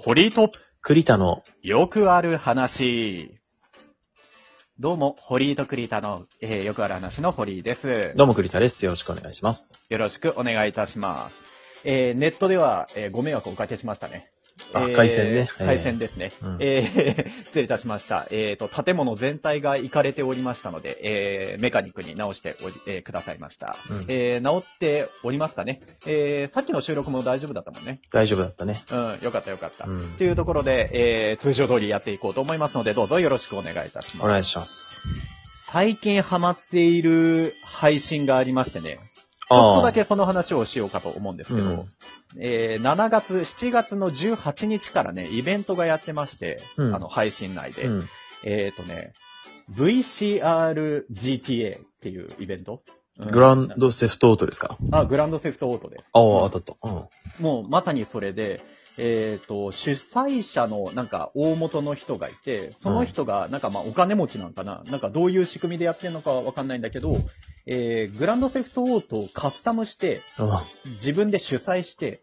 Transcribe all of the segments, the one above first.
堀井と栗田の、よくある話。どうも、堀井と栗田の、えーよくある話の堀井です。どうも栗田です。よろしくお願いします。よろしくお願いいたします。えーネットでは、えーご迷惑をおかけしましたね。あえー回線ね回線ですね。うんえー 失礼いたしました。えっ、と、建物全体が行かれておりましたので、えーメカニックに直しており、えーくださいました。うんえー直っておりますかね。えーさっきの収録も大丈夫だったもんね。大丈夫だったね。うん、よかったよかった。うんというところで、えー通常通りやっていこうと思いますので、どうぞよろしくお願いいたします。お願いします。最近ハマっている配信がありましてね、ちょっとだけその話をしようかと思うんですけど、うんえー7月、7月の18日からね、イベントがやってまして、うんあの、配信内で、うん。えっ、とね、VCRGTA っていうイベント、うんグランドセフトオートですか？あ、グランドセフトオートです。ああ、当たった。うん。もうまさにそれで、えっ、と、主催者のなんか大元の人がいて、その人がなんかまあお金持ちなんかな、なんかどういう仕組みでやってるのかわかんないんだけど、えー、グランドセフトオートをカスタムして、自分で主催して。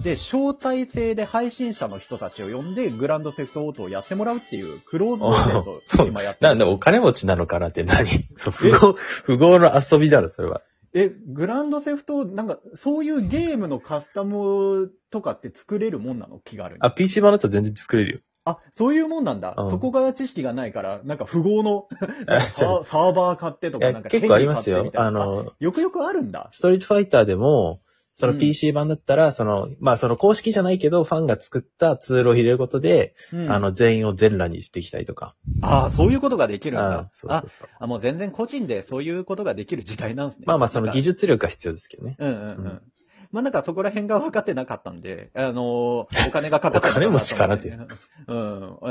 で、招待制で配信者の人たちを呼んで、グランドセフトオートをやってもらうっていう、クローズドイベントを今やってるなんでお金持ちなのかなって何？そう、不合、不合の遊びだろ、それは。え、グランドセフト、なんか、そういうゲームのカスタムとかって作れるもんなの？気軽に。あ、PC 版だったら全然作れるよ。あ、そういうもんなんだ。うんそこが知識がないから、なんか富豪の あササーバー買ってとか、なんか結構ありますよあの、よくよくあるんだ。ストリートファイターでも、そのうん PC 版だったら、その、まあその公式じゃないけど、ファンが作ったツールを入れることで、うんあの、全員を全裸にしてきたりとか。あそういうことができるんあだ。そうそうそう。あ、もう全然個人でそういうことができる時代なんですね。まあまあ、その技術。術力が必要ですけどね。うんうんうん。うんまあなんかそこら辺が分かってなかったんで、あのーお金がかかったのお金持ちかなってうん。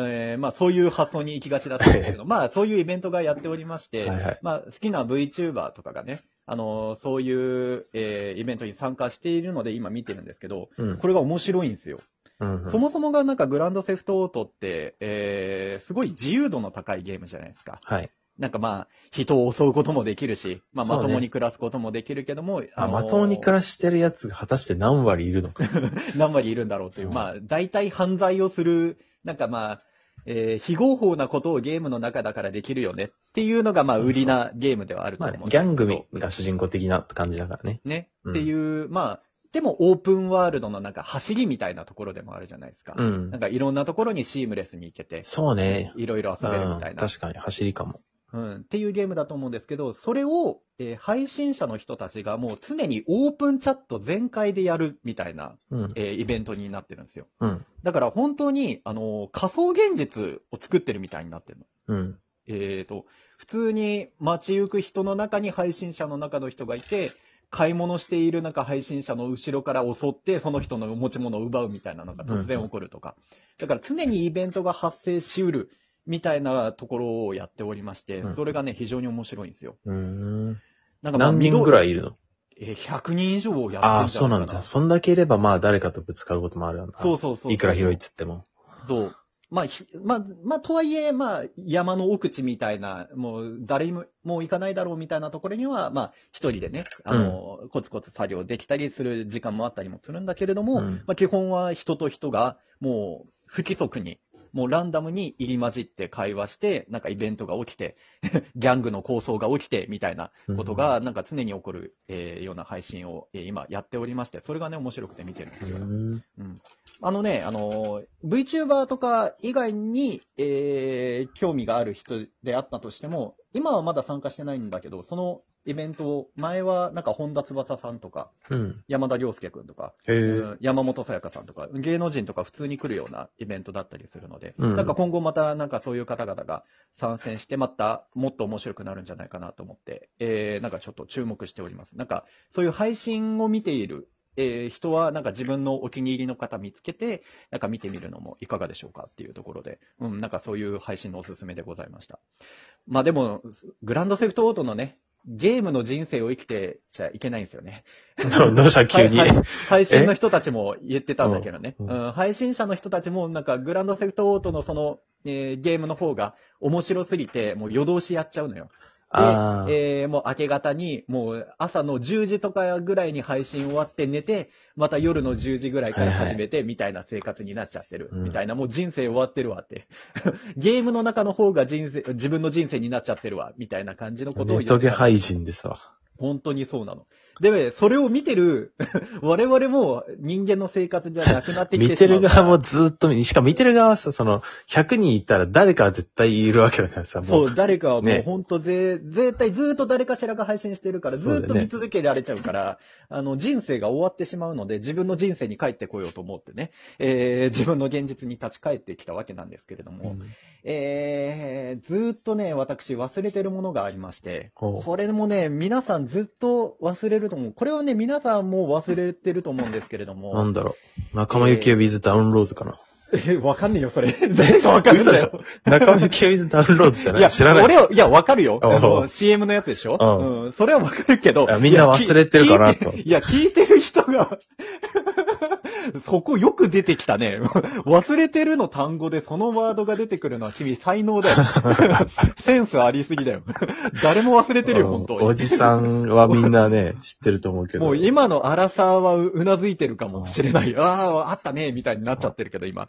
えーまあそういう発想に行きがちだったんですけど、まあそういうイベントがやっておりまして、はいはい。まあ、好きな VTuber とかがね、あのーそういう、えーイベントに参加しているので今見てるんですけど、うん。これが面白いんですよ。うんうんそもそもがなんかグランドセフトオートって、えーすごい自由度の高いゲームじゃないですか。はい。なんかまあ、人を襲うこともできるし、まあそうねまともに暮らすこともできるけども、あ、まともに暮らしてるやつが果たして何割いるのか。何割いるんだろうという、うんまあ、大体犯罪をする、なんかまあ、えー非合法なことをゲームの中だからできるよねっていうのがまあ、売りなゲームではあるとまあね、思うんですけどギャン組が主人公的な感じだからね。ね、うんっていう、まあ、でもオープンワールドのなんか走りみたいなところでもあるじゃないですか。うんなん。かいろんなところにシームレスに行けて、そうね。いろいろ遊べるみたいうんな、確かに走りかも。うん。っていうゲームだと思うんですけど、それを、えー配信者の人たちがもう常にオープンチャット全開でやるみたいな、うん。えーイベントになってるんですよ。うん。だから本当に、あのー仮想現実を作ってるみたいになってるの。うん。えっ、と、普通に街行く人の中に配信者の中の人がいて、買い物している中配信者の後ろから襲って、その人の持ち物を奪うみたいなのが突然起こるとか。だから常にイベントが発生しうるみたいなところをやっておりまして、うんそれがね、非常に面白いんですよ。うーん。なんかまあ何人ぐらいいるの？えー100人以上やってるんじゃないかああ、な。そうなんだ。そんだけいれば、まあ、誰かとぶつかることもあるよな。そうそうそうそう。いくら広いっつっても。そう。まあ、ひまあ、まあ、とはいえ、まあ、山の奥地みたいな、もう、誰も、もう行かないだろうみたいなところには、まあ、一人でね、あの、コツコツ作業できたりする時間もあったりもするんだけれども、うんまあ、基本は人と人が、もう、不規則に、もうランダムに入り混じって会話して、なんかイベントが起きて、ギャングの抗争が起きて、みたいなことが、なんか常に起こる、えーような配信を、えー今やっておりまして、それがね、面白くて見てるんですよ。うーん。うんあのね、あの、VTuber とか以外に、えー興味がある人であったとしても、今はまだ参加してないんだけど、そのイベントを、前はなんか本田翼さんとか、うん。山田涼介くんとか、へえ。うん山本さやかさんとか、芸能人とか普通に来るようなイベントだったりするので、うんなんか今後またなんかそういう方々が参戦して、またもっと面白くなるんじゃないかなと思って、えーなんかちょっと注目しております。なんかそういう配信を見ている、えー人はなんか自分のお気に入りの方見つけて、なんか見てみるのもいかがでしょうかっていうところで、うん、なんかそういう配信のおすすめでございました。まあでも、グランドセフトオートのね、ゲームの人生を生きてちゃいけないんですよね。どどうした急に。はいはい配信の人たちも言ってたんだけどね。ううんん配信者の人たちも、なんか、グランドセフトオートのその、えーゲームの方が面白すぎて、もう夜通しやっちゃうのよ。あーえーもう明け方に、もう朝の10時とかぐらいに配信終わって寝て、また夜の10時ぐらいから始めて、みたいな生活になっちゃってる。うんみたいな、もう人生終わってるわって。ゲームの中の方が人生、自分の人生になっちゃってるわ、みたいな感じのことをネ言ってゲ配信ですわ。本当にそうなの。でね、それを見てる、我々も人間の生活じゃなくなってきて見てる側もずっと見、しかも見てる側はさ、その、100人いたら誰かは絶対いるわけだからさ、も。そうう、誰かはもうね。本当ぜ、絶対ずっと誰かしらが配信してるから、ずそうだよね。っと見続けられちゃうから、あの、人生が終わってしまうので、自分の人生に帰ってこようと思ってね、えー、自分の現実に立ち返ってきたわけなんですけれども、うん。えー、ずっとね、私忘れてるものがありまして、ほう。これもね、皆さんずっと忘れると思う。これはね、皆さんも忘れてると思うんですけれども、なんだろう。仲間由紀恵 with ダウンロードかな。え、わかんねえよ、それ。誰かわかんないよ。仲間由紀恵 with ダウンロードじゃないいや、知らない。俺は、いや、わかるよ。あの、CM のやつでしょ？うんうん。それはわかるけどいや。みんな忘れてるかないといや、聞いてる人が、そこよく出てきたね。忘れてるの単語でそのワードが出てくるのは君才能だよ。センスありすぎだよ。誰も忘れてるよ、本当に。おじさんはみんなね、知ってると思うけど。もう今のアラサーはううなずいてるかもしれない。ああ、あったね、みたいになっちゃってるけど、今。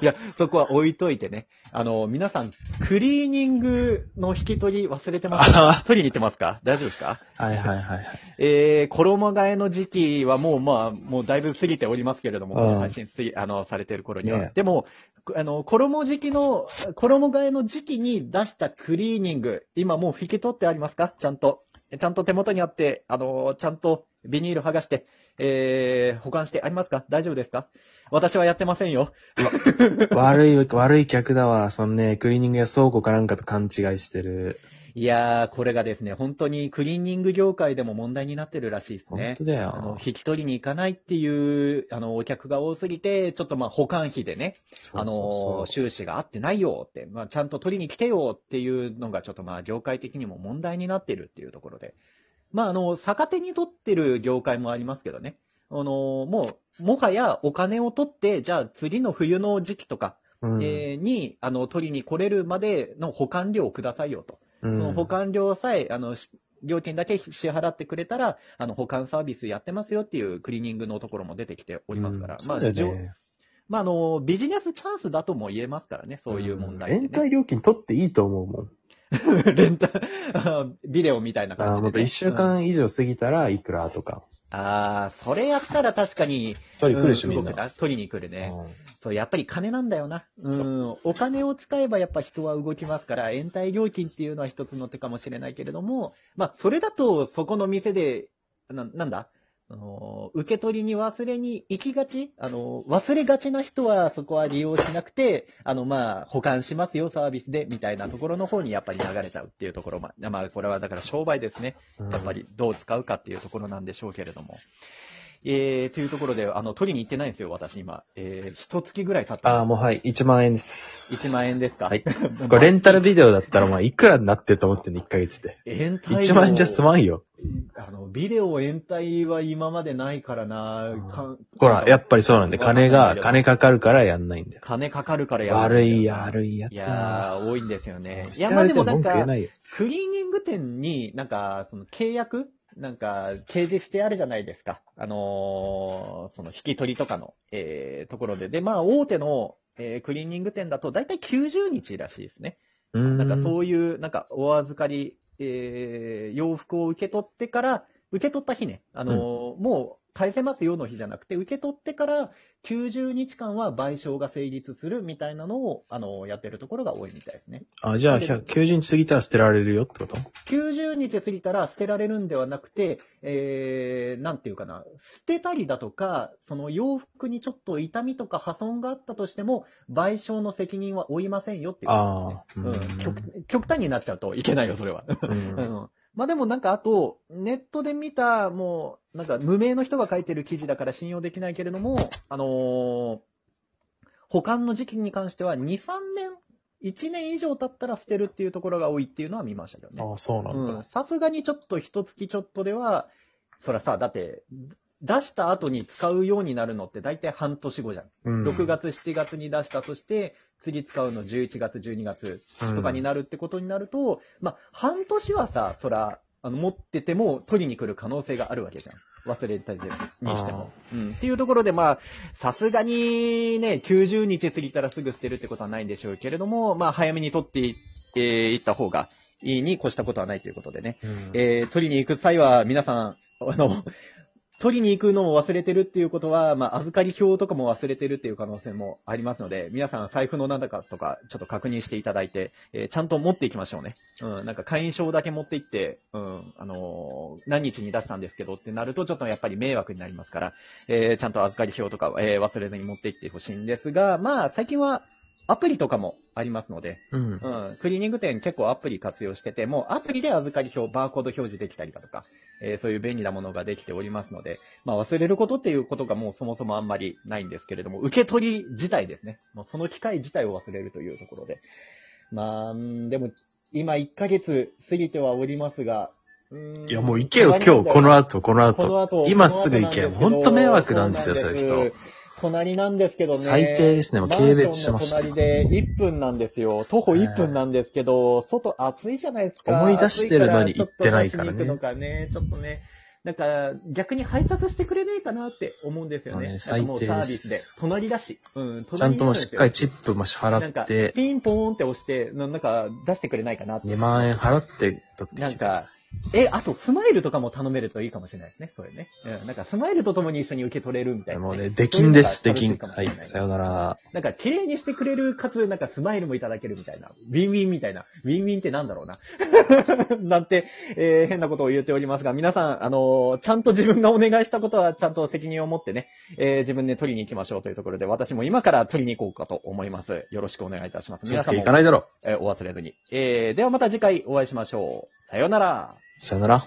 いや、そこは置いといてね。あの、皆さん、クリーニングの引き取り忘れてますか？あ取りに行ってますか？大丈夫ですか？はいはいはいはい。えー、衣替えの時期はもう、まあ、もうだいぶ過ぎておりますけれども、うんこの配信すぎ、あの、されてる頃には。ねでも、あの、衣時期の、衣替えの時期に出したクリーニング、今もう引き取ってありますか？ちゃんと。ちゃんと手元にあって、あの、ちゃんとビニール剥がして、えー、保管してありますか？大丈夫ですか？私はやってませんよ。悪い、悪い客だわ。そのね、クリーニングや倉庫かなんかと勘違いしてる。いやー、これがですね、本当にクリーニング業界でも問題になってるらしいです本ね。当だあの、よ。引き取りに行かないっていう、あの、お客が多すぎて、ちょっとまあ保管費でね、あの、収支が合ってないよって、まあちゃんと取りに来てよっていうのがちょっとまあ業界的にも問題になってるっていうところで。まああの、逆手に取ってる業界もありますけどね。あの、もう、もはやお金を取って、じゃあ次の冬の時期とか、うんえーに、あの、取りに来れるまでの保管料をくださいよと。うんその保管料さえ、あの、し料金だけ支払ってくれたら、あの、保管サービスやってますよっていうクリーニングのところも出てきておりますから、まあ、うんそうだよじょね。まあ、あの、ビジネスチャンスだとも言えますからね、そういう問題って、連帯ね。料金取っていいと思うもん。レンビデオみたいなあ感じで、ね。ーもっと一週うん間以上過ぎたらいくらとか。ああ、それやったら確かに、取り来るし、うんみんな。取りに来るね。うんそう、やっぱり金なんだよな。うん。お金を使えばやっぱ人は動きますから、延滞料金っていうのは一つの手かもしれないけれども、まあ、それだと、そこの店で、な、なんだ？あの、受け取りに忘れに行きがち？あの、忘れがちな人はそこは利用しなくて、あの、まあ、保管しますよ、サービスで、みたいなところの方にやっぱり流れちゃうっていうところま、まあ、これはだから商売ですね。やっぱりどう使うかっていうところなんでしょうけれども。えー、というところで、あの、取りに行ってないんですよ、私今。えー、一月ぐらい経った。ああ、もうはい、1万円です。1万円ですか？はい。これレンタルビデオだったら、まあ、いくらになってると思ってんの、1ヶ月で。延滞料1万円じゃ済まんよ。あの、ビデオ延滞は今までないからな、かほら、やっぱりそうなんで、金が、金かかるからやんないんだよ。金かかるからやる悪い、悪いやいつだやー、多いんですよね。い捨や、まあでもなんか、文句言えないよ。クリーニング店になんか、その契約なんか、掲示してあるじゃないですか。あのーその引き取りとかの、えーところで。で、まあ、大手の、えークリーニング店だと、だいたい90日らしいですね。うーんなんかそういう、なんかお預かり、えー洋服を受け取ってから、受け取った日ね、あのーもう返せますよの日じゃなくて、受け取ってから90日間は賠償が成立するみたいなのを、あのーやってるところが多いみたいですね。あ、じゃあ、100 90日過ぎたら捨てられるよってこと？90日過ぎたら捨てられるんではなくて、えー、なんていうかな、捨てたりだとか、その洋服にちょっと痛みとか破損があったとしても、賠償の責任は負いませんよっていうことですね。あーうん極極端になっちゃうといけないよ、それは。うん うんまあでもなんかあと、ネットで見た、もう、なんか無名の人が書いてる記事だから信用できないけれども、あのー保管の時期に関しては2、3年、1年以上経ったら捨てるっていうところが多いっていうのは見ましたけどね。ああ、そうなんだ。うんさすがにちょっと一月ちょっとでは、そらさ、だって、出した後に使うようになるのって大体半年後じゃん。うん6月、7月に出したとして、次使うの11月、12月とかになるってことになると、まあ、半年はさ、そら、あの、持ってても取りに来る可能性があるわけじゃん。忘れたりにしても。うん。っていうところで、まあ、さすがにね、90日過ぎたらすぐ捨てるってことはないんでしょうけれども、まあ、早めに取っていっていった方がいいに越したことはないということでね。うんえー取りに行く際は、皆さん、あの、取りに行くのを忘れてるっていうことは、まあ、預かり表とかも忘れてるっていう可能性もありますので、皆さん財布の中とか、ちょっと確認していただいて、えーちゃんと持っていきましょうね。うん、なんか会員証だけ持って行って、うん、あのー何日に出したんですけどってなると、ちょっとやっぱり迷惑になりますから、えーちゃんと預かり表とか、え忘れずに持って行ってほしいんですが、まあ、最近はアプリとかもありますので、うん。うん。クリーニング店結構アプリ活用してて、もうアプリで預かり表、バーコード表示できたりだとか、えーそういう便利なものができておりますので、まあ忘れることっていうことがもうそもそもあんまりないんですけれども、受け取り自体ですね。もうその機会自体を忘れるというところで。まあ、うんでも、今1ヶ月過ぎてはおりますが、うんいや、もう行けよ、今日、この後、この後。この後、今すぐ行け。ほんと迷惑なんですよ、そういう人。。隣なんですけどね。最低ですねもう軽蔑しましたマンションの隣で1分なんですよ。徒歩1分なんですけど、外暑いじゃないですか。思い出してるのに行ってないからね行くのかね、ちょっとね。なんか、逆に配達してくれないかなって思うんですよね。まあね最低ですサービスで。隣だし。うん、ちゃんともうしっかりチップも支なんか払って、ピンポーンって押して、ななんか出してくれないかなって。2万円払って取ってきてください、あと、スマイルとかも頼めるといいかもしれないですね。それね。うん。なんか、スマイルとともに一緒に受け取れるみたいい。な、もうね、出禁です、そういう出禁。はいのが楽しいかもしれない、さよなら。なんか、綺麗にしてくれる、かつ、なんか、スマイルもいただけるみたいな。ウィンウィンみたいな。ウィンウィンってなんだろうな。なんて、えー変なことを言っておりますが、皆さん、あのーちゃんと自分がお願いしたことは、ちゃんと責任を持ってね、えー自分で取りに行きましょうというところで、私も今から取りに行こうかと思います。よろしくお願いいたします。気をつけ皆さんも行かないだろ。えーお忘れずに。えーではまた次回お会いしましょう。さようなら。さよなら。